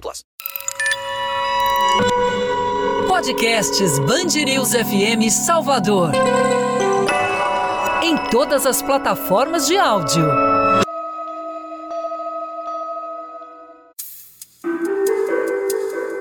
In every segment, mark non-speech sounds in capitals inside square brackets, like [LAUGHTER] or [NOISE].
plus. Podcasts Bangerils FM Salvador. Em todas as plataformas de áudio.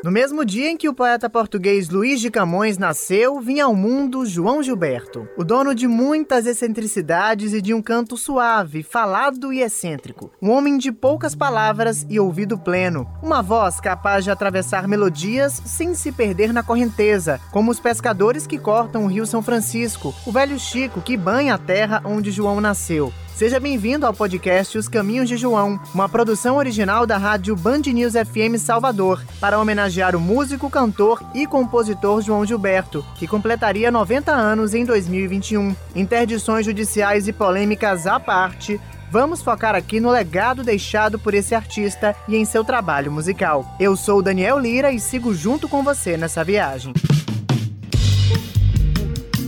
No mesmo dia em que o poeta português Luís de Camões nasceu, vinha ao mundo João Gilberto, o dono de muitas excentricidades e de um canto suave, falado e excêntrico. Um homem de poucas palavras e ouvido pleno, uma voz capaz de atravessar melodias sem se perder na correnteza, como os pescadores que cortam o Rio São Francisco, o velho Chico que banha a terra onde João nasceu. Seja bem-vindo ao podcast Os Caminhos de João, uma produção original da rádio Band News FM Salvador, para homenagear o músico, cantor e compositor João Gilberto, que completaria 90 anos em 2021. Interdições judiciais e polêmicas à parte, Vamos focar aqui no legado deixado por esse artista e em seu trabalho musical. Eu sou Daniel Lira e sigo junto com você nessa viagem.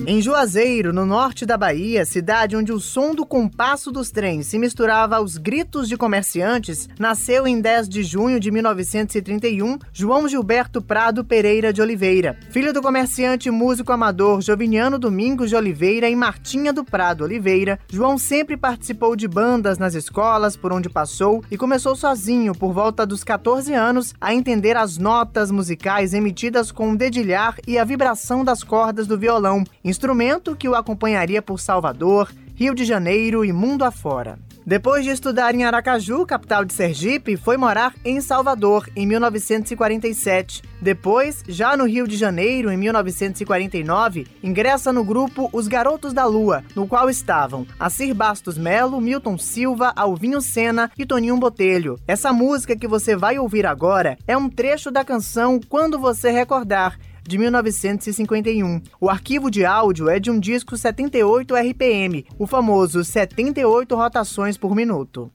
Em Juazeiro, no norte da Bahia, cidade onde o som do compasso dos trens se misturava aos gritos de comerciantes, nasceu em 10 de junho de 1931 João Gilberto Prado Pereira de Oliveira, filho do comerciante e músico amador Joviniano Domingos de Oliveira e Martinha do Prado Oliveira. João sempre participou de bandas nas escolas por onde passou e começou sozinho, por volta dos 14 anos, a entender as notas musicais emitidas com o dedilhar e a vibração das cordas do violão instrumento que o acompanharia por Salvador, Rio de Janeiro e mundo afora. Depois de estudar em Aracaju, capital de Sergipe, foi morar em Salvador em 1947. Depois, já no Rio de Janeiro, em 1949, ingressa no grupo Os Garotos da Lua, no qual estavam Acir Bastos Melo, Milton Silva, Alvinho Sena e Toninho Botelho. Essa música que você vai ouvir agora é um trecho da canção Quando Você Recordar, de 1951. O arquivo de áudio é de um disco 78 RPM, o famoso 78 rotações por minuto.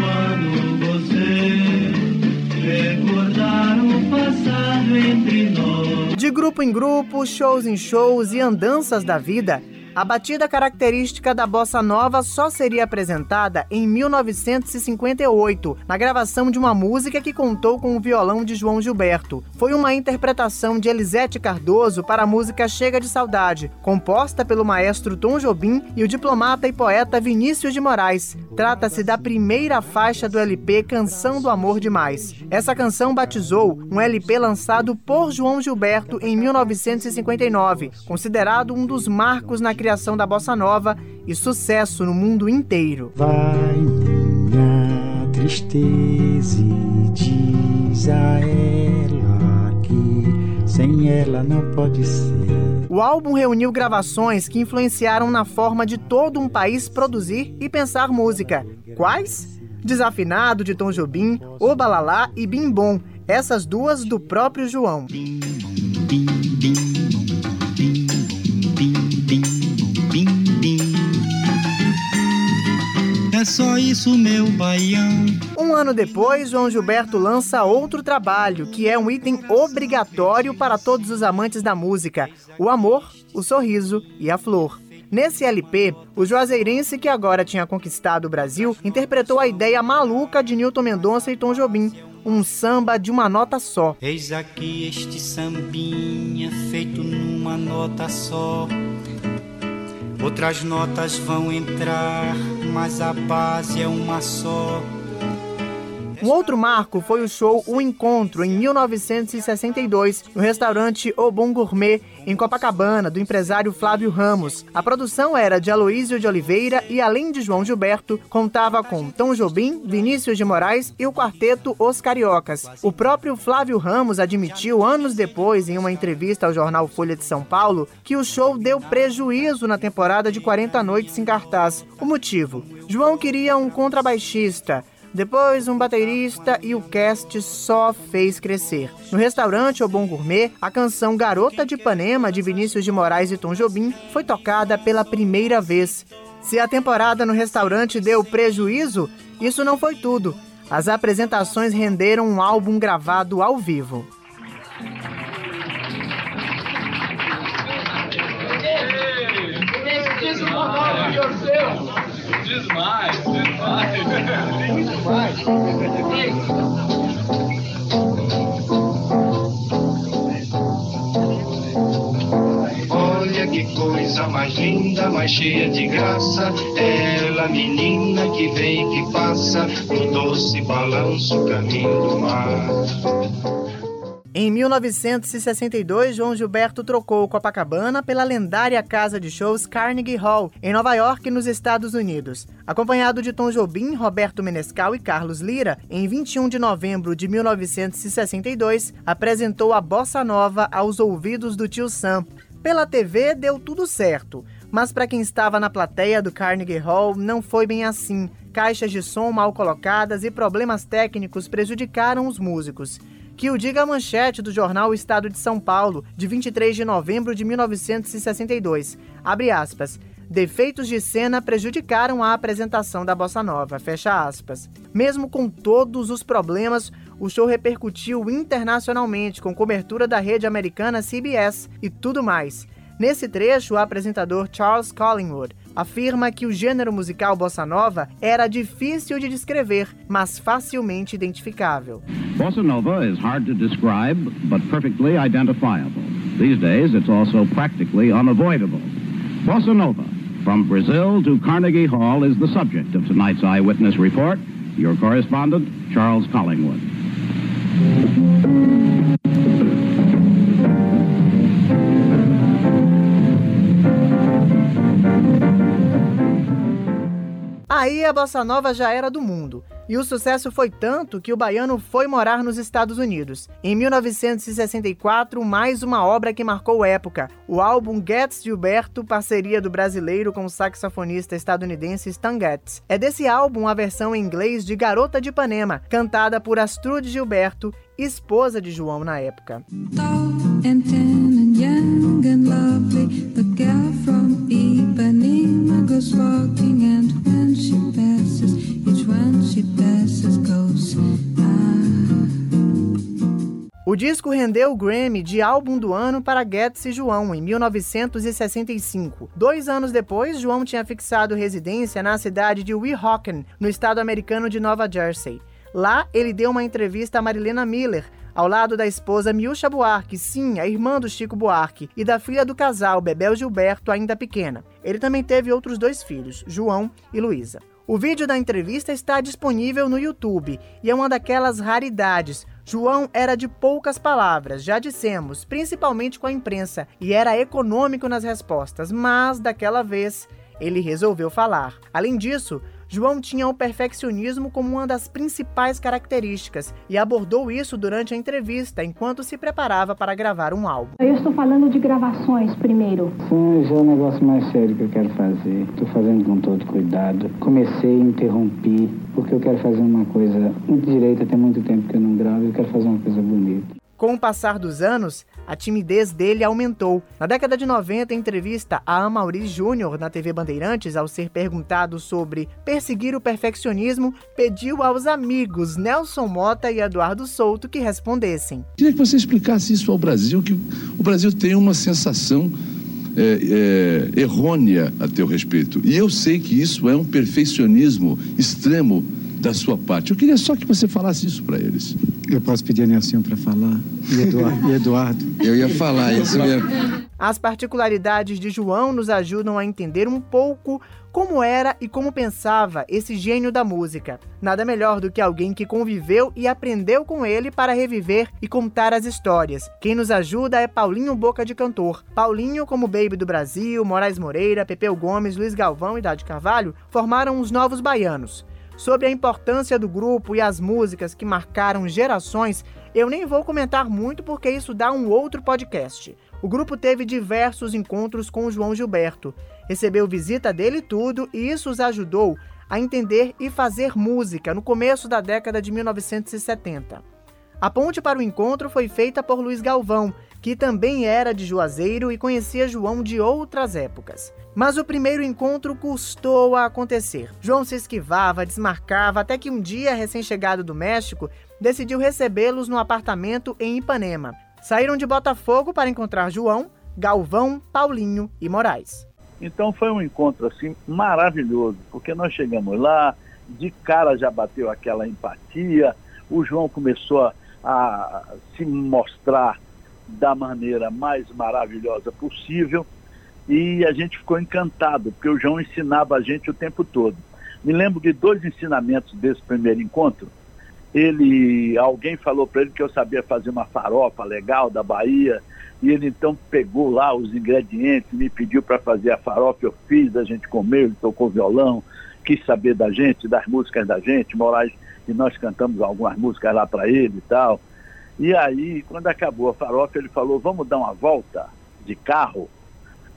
Quando você recordar o passado entre nós. De grupo em grupo, shows em shows e andanças da vida, a batida característica da bossa nova só seria apresentada em 1958, na gravação de uma música que contou com o violão de João Gilberto. Foi uma interpretação de Elisete Cardoso para a música Chega de Saudade, composta pelo maestro Tom Jobim e o diplomata e poeta Vinícius de Moraes. Trata-se da primeira faixa do LP Canção do Amor Demais. Essa canção batizou um LP lançado por João Gilberto em 1959, considerado um dos marcos na criação da bossa nova e sucesso no mundo inteiro. Vai minha tristeza e diz a ela que sem ela não pode ser. O álbum reuniu gravações que influenciaram na forma de todo um país produzir e pensar música. Quais? Desafinado de Tom Jobim, O Balalá e Bim Bom, essas duas do próprio João. Só isso, meu baião. Um ano depois, João Gilberto lança outro trabalho, que é um item obrigatório para todos os amantes da música: o amor, o sorriso e a flor. Nesse LP, o juazeirense que agora tinha conquistado o Brasil interpretou a ideia maluca de Newton Mendonça e Tom Jobim, um samba de uma nota só. Eis aqui este sambinha feito numa nota só. Outras notas vão entrar, mas a base é uma só. Um outro marco foi o show O Encontro, em 1962, no restaurante O Bom Gourmet, em Copacabana, do empresário Flávio Ramos. A produção era de Aloísio de Oliveira e, além de João Gilberto, contava com Tom Jobim, Vinícius de Moraes e o quarteto Os Cariocas. O próprio Flávio Ramos admitiu anos depois, em uma entrevista ao jornal Folha de São Paulo, que o show deu prejuízo na temporada de 40 noites em cartaz. O motivo? João queria um contrabaixista. Depois, um baterista e o cast só fez crescer. No restaurante O Bom Gourmet, a canção Garota de Ipanema, de Vinícius de Moraes e Tom Jobim, foi tocada pela primeira vez. Se a temporada no restaurante deu prejuízo, isso não foi tudo. As apresentações renderam um álbum gravado ao vivo. Diz mais, diz mais. Muito mais. Olha que coisa mais linda, mais cheia de graça. Ela, menina que vem e que passa, no doce balanço caminho do mar. Em 1962, João Gilberto trocou Copacabana pela lendária casa de shows Carnegie Hall, em Nova York, nos Estados Unidos. Acompanhado de Tom Jobim, Roberto Menescal e Carlos Lira, em 21 de novembro de 1962, apresentou a bossa nova aos ouvidos do tio Sam. Pela TV deu tudo certo, mas para quem estava na plateia do Carnegie Hall não foi bem assim. Caixas de som mal colocadas e problemas técnicos prejudicaram os músicos que o diga a manchete do jornal Estado de São Paulo, de 23 de novembro de 1962. Abre aspas. Defeitos de cena prejudicaram a apresentação da Bossa Nova. Fecha aspas. Mesmo com todos os problemas, o show repercutiu internacionalmente com cobertura da rede americana CBS e tudo mais. Nesse trecho, o apresentador Charles Collingwood afirma que o gênero musical bossa nova era difícil de descrever, mas facilmente identificável. Bossa nova is hard to describe, but perfectly identifiable. These days, it's also practically unavoidable. Bossa nova, from Brazil to Carnegie Hall, is the subject of tonight's Eyewitness Report. Your correspondent, Charles Collingwood. Aí a bossa nova já era do mundo. E o sucesso foi tanto que o baiano foi morar nos Estados Unidos. Em 1964, mais uma obra que marcou época, o álbum Getz Gilberto, parceria do brasileiro com o saxofonista estadunidense Stan Getz. É desse álbum a versão em inglês de Garota de Ipanema, cantada por Astrude Gilberto, esposa de João na época. Tall passes, each one she passes goes. O disco rendeu o Grammy de álbum do ano para Getz e João em 1965. Dois anos depois, João tinha fixado residência na cidade de Weehawken, no estado americano de Nova Jersey. Lá, ele deu uma entrevista a Marilena Miller, ao lado da esposa Miúcha Buarque, sim, a irmã do Chico Buarque, e da filha do casal, Bebel Gilberto, ainda pequena. Ele também teve outros dois filhos, João e Luísa. O vídeo da entrevista está disponível no YouTube e é uma daquelas raridades. João era de poucas palavras, já dissemos, principalmente com a imprensa, e era econômico nas respostas, mas daquela vez ele resolveu falar. Além disso, João tinha o perfeccionismo como uma das principais características e abordou isso durante a entrevista enquanto se preparava para gravar um álbum. Eu estou falando de gravações primeiro. Sim, já é um negócio mais sério que eu quero fazer. Estou fazendo com todo cuidado. Comecei, interrompi, porque eu quero fazer uma coisa muito direita, tem muito tempo que eu não gravo, eu quero fazer uma coisa bonita. Com o passar dos anos, a timidez dele aumentou. Na década de 90, em entrevista a Amaury Júnior na TV Bandeirantes, ao ser perguntado sobre perseguir o perfeccionismo, pediu aos amigos Nelson Mota e Eduardo Souto que respondessem. Queria que você explicasse isso ao Brasil, que o Brasil tem uma sensação é, é, errônea a teu respeito. E eu sei que isso é um perfeccionismo extremo da sua parte. Eu queria só que você falasse isso para eles. Eu posso pedir a Nelson para falar? E Eduardo, e Eduardo? Eu ia falar isso mesmo. As particularidades de João nos ajudam a entender um pouco como era e como pensava esse gênio da música. Nada melhor do que alguém que conviveu e aprendeu com ele para reviver e contar as histórias. Quem nos ajuda é Paulinho Boca de Cantor. Paulinho, como Baby do Brasil, Moraes Moreira, Pepeu Gomes, Luiz Galvão e Dade Carvalho, formaram os Novos Baianos. Sobre a importância do grupo e as músicas que marcaram gerações, eu nem vou comentar muito porque isso dá um outro podcast. O grupo teve diversos encontros com o João Gilberto, recebeu visita dele tudo, e isso os ajudou a entender e fazer música no começo da década de 1970. A ponte para o encontro foi feita por Luiz Galvão, que também era de Juazeiro e conhecia João de outras épocas. Mas o primeiro encontro custou a acontecer. João se esquivava, desmarcava, até que um dia, recém-chegado do México, decidiu recebê-los no apartamento em Ipanema. Saíram de Botafogo para encontrar João, Galvão, Paulinho e Moraes. Então foi um encontro assim maravilhoso, porque nós chegamos lá, de cara já bateu aquela empatia, o João começou a, a se mostrar da maneira mais maravilhosa possível e a gente ficou encantado, porque o João ensinava a gente o tempo todo. Me lembro de dois ensinamentos desse primeiro encontro ele alguém falou para ele que eu sabia fazer uma farofa legal da Bahia e ele então pegou lá os ingredientes, me pediu para fazer a farofa, eu fiz, a gente comeu, ele tocou violão, quis saber da gente, das músicas da gente, Moraes, e nós cantamos algumas músicas lá para ele e tal. E aí, quando acabou a farofa, ele falou, vamos dar uma volta de carro?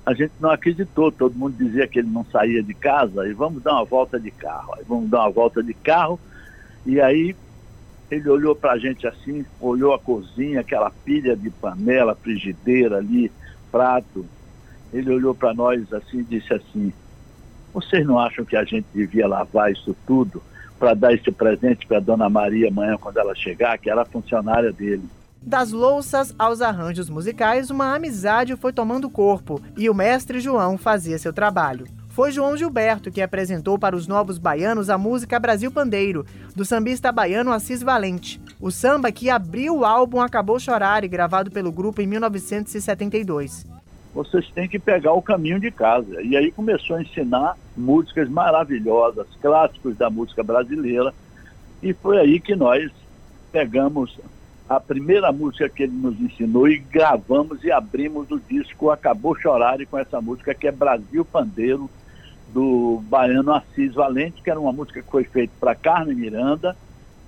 A gente não acreditou, todo mundo dizia que ele não saía de casa, e vamos dar uma volta de carro. Aí vamos dar uma volta de carro, e aí ele olhou para a gente assim, olhou a cozinha, aquela pilha de panela, frigideira ali, prato. Ele olhou para nós assim e disse assim: Vocês não acham que a gente devia lavar isso tudo para dar esse presente para Dona Maria amanhã quando ela chegar, que era a funcionária dele? Das louças aos arranjos musicais, uma amizade foi tomando corpo e o mestre João fazia seu trabalho. Foi João Gilberto que apresentou para os novos baianos a música Brasil Pandeiro, do sambista baiano Assis Valente. O samba que abriu o álbum Acabou Chorar e gravado pelo grupo em 1972. Vocês têm que pegar o caminho de casa. E aí começou a ensinar músicas maravilhosas, clássicos da música brasileira. E foi aí que nós pegamos a primeira música que ele nos ensinou e gravamos e abrimos o disco Acabou Chorar e com essa música que é Brasil Pandeiro, do baiano Assis Valente, que era uma música que foi feita para Carmen Miranda.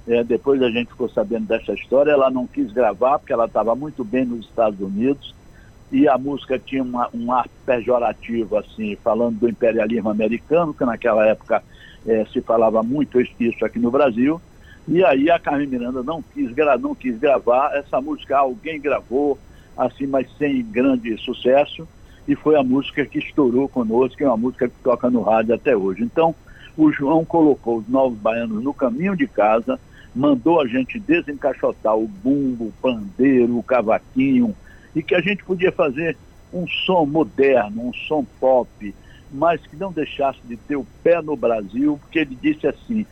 É, depois a gente ficou sabendo dessa história. Ela não quis gravar porque ela estava muito bem nos Estados Unidos e a música tinha uma, um ar pejorativo, assim, falando do imperialismo americano, que naquela época é, se falava muito isso aqui no Brasil. E aí a Carmen Miranda não quis, não quis gravar essa música, alguém gravou, assim, mas sem grande sucesso e foi a música que estourou conosco, que é uma música que toca no rádio até hoje. Então, o João colocou os novos baianos no caminho de casa, mandou a gente desencaixotar o bumbo, o pandeiro, o cavaquinho, e que a gente podia fazer um som moderno, um som pop, mas que não deixasse de ter o pé no Brasil, porque ele disse assim: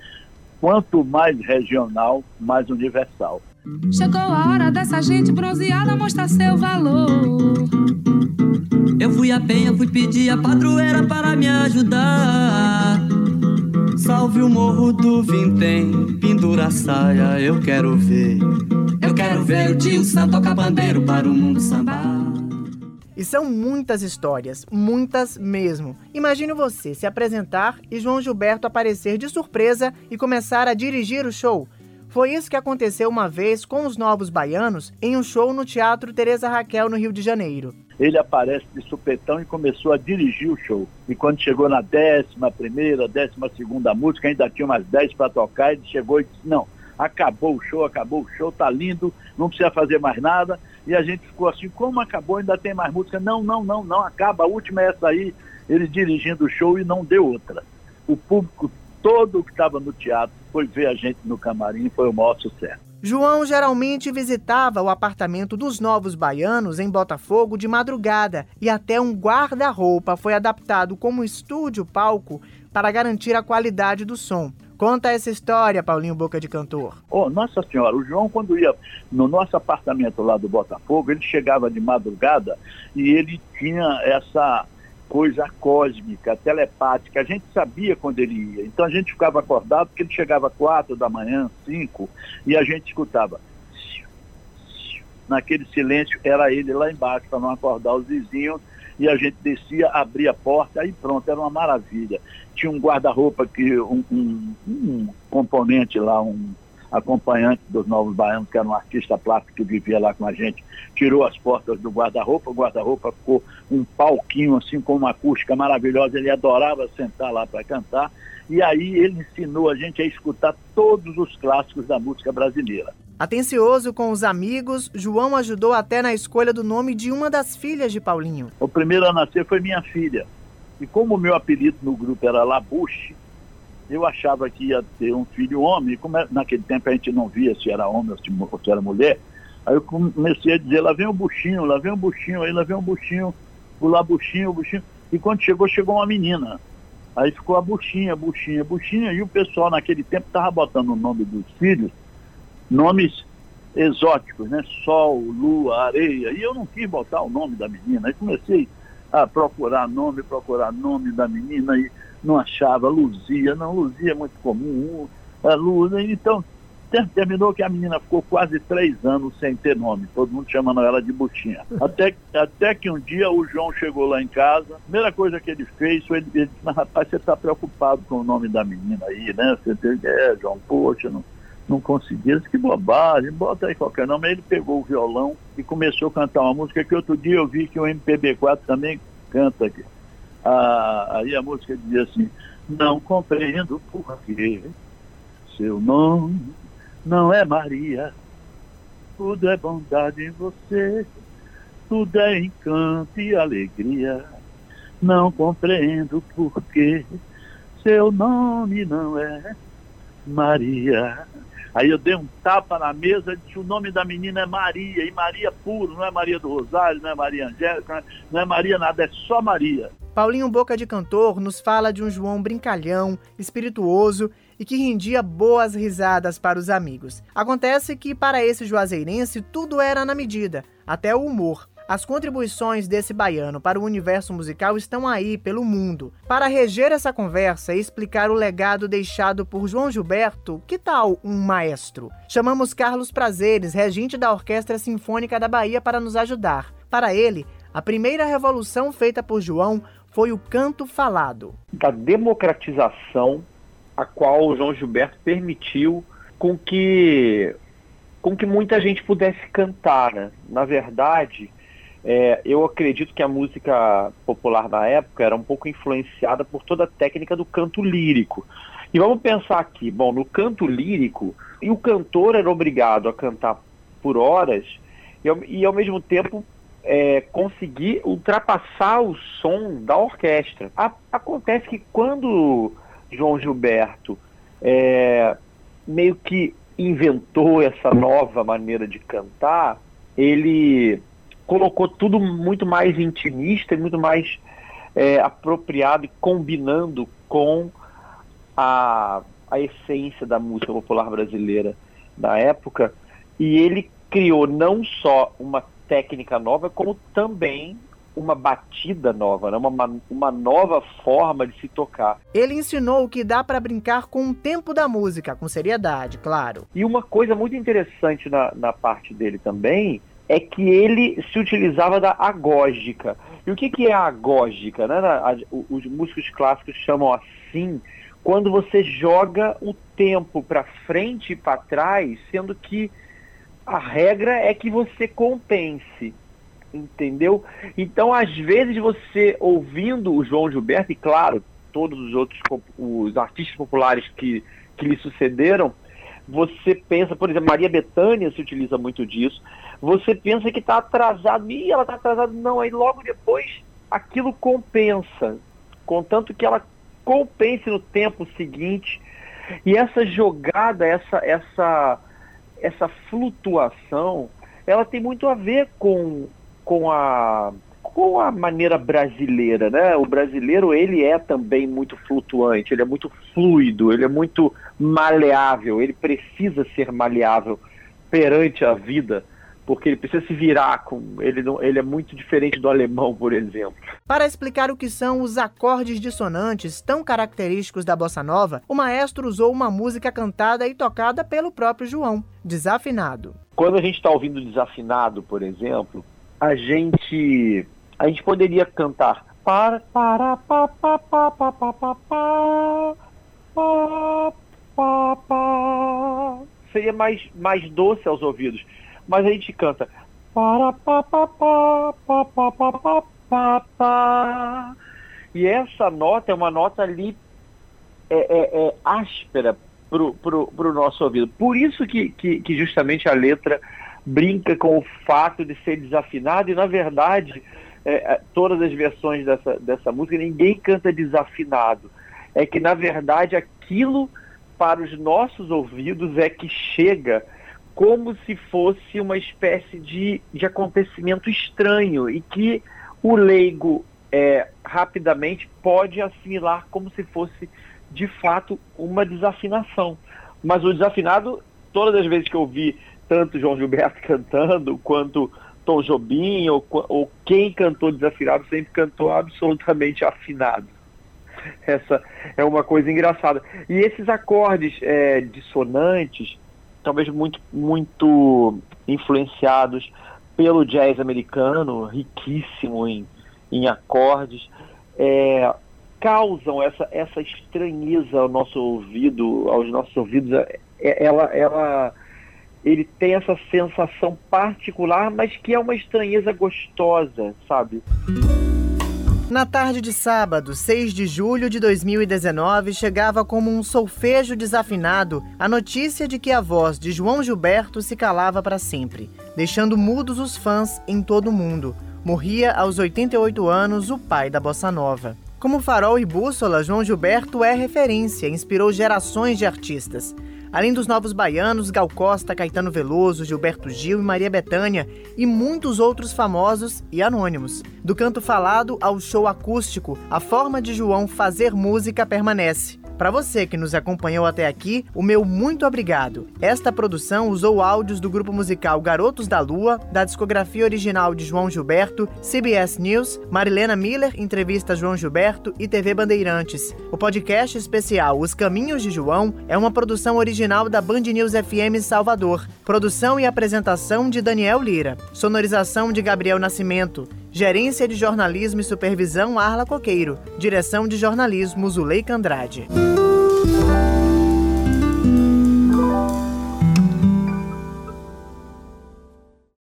quanto mais regional, mais universal. Chegou a hora dessa gente bronzeada mostrar seu valor. Eu fui a penha, fui pedir a padroeira para me ajudar. Salve o morro do Vintém, pendura a saia, eu quero ver. Quero ver o tio Santo tocar bandeiro para o mundo sambar. E são muitas histórias, muitas mesmo. Imagine você se apresentar e João Gilberto aparecer de surpresa e começar a dirigir o show. Foi isso que aconteceu uma vez com os Novos Baianos em um show no Teatro Teresa Raquel, no Rio de Janeiro. Ele aparece de supetão e começou a dirigir o show. E quando chegou na décima primeira, décima segunda música, ainda tinha umas dez para tocar, ele chegou e disse, não, acabou o show, acabou o show, tá lindo, não precisa fazer mais nada. E a gente ficou assim, como acabou, ainda tem mais música? Não, não, não, não, acaba, a última é essa aí, ele dirigindo o show e não deu outra. O público todo que estava no teatro foi ver a gente no camarim, foi o maior sucesso. João geralmente visitava o apartamento dos novos baianos em Botafogo de madrugada e até um guarda-roupa foi adaptado como estúdio palco para garantir a qualidade do som. Conta essa história, Paulinho Boca de Cantor. Oh, nossa senhora, o João quando ia no nosso apartamento lá do Botafogo, ele chegava de madrugada e ele tinha essa coisa cósmica, telepática. A gente sabia quando ele ia. Então a gente ficava acordado porque ele chegava quatro da manhã, cinco, e a gente escutava. Naquele silêncio era ele lá embaixo para não acordar os vizinhos e a gente descia, abria a porta, aí pronto, era uma maravilha. Tinha um guarda-roupa que um, um, um, componente lá, um acompanhante dos Novos Baianos, que era um artista plástico que vivia lá com a gente, tirou as portas do guarda-roupa, o guarda-roupa ficou um palquinho assim com uma acústica maravilhosa, ele adorava sentar lá para cantar, e aí ele ensinou a gente a escutar todos os clássicos da música brasileira. Atencioso com os amigos, João ajudou até na escolha do nome de uma das filhas de Paulinho. O primeiro a nascer foi minha filha. E como o meu apelido no grupo era Labuche, eu achava que ia ter um filho homem. Como é, naquele tempo a gente não via se era homem ou se, era mulher, aí eu comecei a dizer: lá vem o buchinho, lá vem o buchinho, aí lá vem o buchinho, o Labuchinho, o buchinho. E quando chegou, chegou uma menina. Aí ficou a buchinha, buchinha, buchinha. E o pessoal naquele tempo estava botando o nome dos filhos nomes exóticos, né? Sol, lua, areia. E eu não quis botar o nome da menina. Aí comecei a procurar nome, procurar nome da menina e não achava. Luzia, não, Luzia é muito comum. A Luz, então terminou que a menina ficou quase três anos sem ter nome, todo mundo chamando ela de Butinha. [LAUGHS] Até, até que um dia o João chegou lá em casa, a primeira coisa que ele fez foi ele, ele disse, mas rapaz, você está preocupado com o nome da menina aí, né? Você disse, é, João, poxa, não, não conseguia, disse, que bobagem, bota aí qualquer nome. Aí ele pegou o violão e começou a cantar uma música que outro dia eu vi que o MPB4 também canta aqui. Ah, aí a música dizia assim, não compreendo por que seu nome não é Maria, tudo é bondade em você, tudo é encanto e alegria. Não compreendo por que seu nome não é Maria. Aí eu dei um tapa na mesa disse: o nome da menina é Maria, e Maria puro, não é Maria do Rosário, não é Maria Angélica, não é Maria nada, é só Maria. Paulinho Boca de Cantor nos fala de um João brincalhão, espirituoso e que rendia boas risadas para os amigos. Acontece que para esse juazeirense tudo era na medida, até o humor. As contribuições desse baiano para o universo musical estão aí pelo mundo. Para reger essa conversa e explicar o legado deixado por João Gilberto, que tal um maestro? Chamamos Carlos Prazeres, regente da Orquestra Sinfônica da Bahia, para nos ajudar. Para ele, a primeira revolução feita por João foi o canto falado. Da democratização a qual João Gilberto permitiu com que com que muita gente pudesse cantar. Né? Na verdade, é, eu acredito que a música popular na época era um pouco influenciada por toda a técnica do canto lírico. E vamos pensar aqui, bom, no canto lírico, e o cantor era obrigado a cantar por horas e, e ao mesmo tempo é, conseguir ultrapassar o som da orquestra. A, acontece que quando João Gilberto é, meio que inventou essa nova maneira de cantar, ele colocou tudo muito mais intimista e muito mais é, apropriado e combinando com a, a essência da música popular brasileira da época. E ele criou não só uma técnica nova, como também uma batida nova, né? uma, uma nova forma de se tocar. Ele ensinou que dá para brincar com o tempo da música, com seriedade, claro. E uma coisa muito interessante na, na parte dele também é que ele se utilizava da agógica. E o que, que é a agógica? Né? os músicos clássicos chamam assim quando você joga o tempo para frente e para trás, sendo que a regra é que você compense. Entendeu? Então, às vezes, você ouvindo o João Gilberto, e claro, todos os outros os artistas populares que, que lhe sucederam, você pensa, por exemplo, Maria Bethânia se utiliza muito disso. Você pensa que está atrasado, e ela está atrasada, não, aí logo depois aquilo compensa, contanto que ela compense no tempo seguinte. E essa jogada, essa, essa, essa flutuação, ela tem muito a ver com, com, a, com a maneira brasileira, né? O brasileiro ele é também muito flutuante, ele é muito fluido, ele é muito maleável, ele precisa ser maleável perante a vida, porque ele precisa se virar com ele não, ele é muito diferente do alemão, por exemplo. Para explicar o que são os acordes dissonantes tão característicos da bossa nova, o maestro usou uma música cantada e tocada pelo próprio João, desafinado. Quando a gente está ouvindo desafinado, por exemplo, a gente a gente poderia cantar para para pa pa pa pa pa pa pa pa pa seria mais mais doce aos ouvidos mas a gente canta para pa pa pa pa pa pa pa pa pa e essa nota é uma nota ali é, é, é áspera pro, pro, pro nosso ouvido por isso que, que, que justamente a letra brinca com o fato de ser desafinado e na verdade é, todas as versões dessa, dessa música, ninguém canta desafinado. É que, na verdade, aquilo para os nossos ouvidos é que chega como se fosse uma espécie de, de acontecimento estranho e que o leigo é, rapidamente pode assimilar como se fosse de fato uma desafinação. Mas o desafinado, todas as vezes que eu vi tanto João Gilberto [LAUGHS] cantando quanto Tom Jobim ou, ou quem cantou desafinado sempre cantou absolutamente afinado. Essa é uma coisa engraçada. E esses acordes é, dissonantes, talvez muito, muito influenciados pelo jazz americano, riquíssimo em, em acordes, é, causam essa, essa estranheza ao nosso ouvido, aos nossos ouvidos. É, ela, ela ele tem essa sensação particular, mas que é uma estranheza gostosa, sabe? Na tarde de sábado, 6 de julho de 2019, chegava como um solfejo desafinado a notícia de que a voz de João Gilberto se calava para sempre, deixando mudos os fãs em todo o mundo. Morria aos 88 anos o pai da bossa nova. Como farol e bússola, João Gilberto é referência, inspirou gerações de artistas. Além dos novos baianos, Gal Costa, Caetano Veloso, Gilberto Gil e Maria Bethânia e muitos outros famosos e anônimos. Do canto falado ao show acústico, a forma de João fazer música permanece. Para você que nos acompanhou até aqui, o meu muito obrigado. Esta produção usou áudios do grupo musical Garotos da Lua, da discografia original de João Gilberto, CBS News, Marilena Miller, entrevista João Gilberto e TV Bandeirantes. O podcast especial Os Caminhos de João é uma produção original da Band News FM Salvador. Produção e apresentação de Daniel Lira. Sonorização de Gabriel Nascimento. Gerência de Jornalismo e Supervisão Arla Coqueiro. Direção de Jornalismo Zuleika Andrade.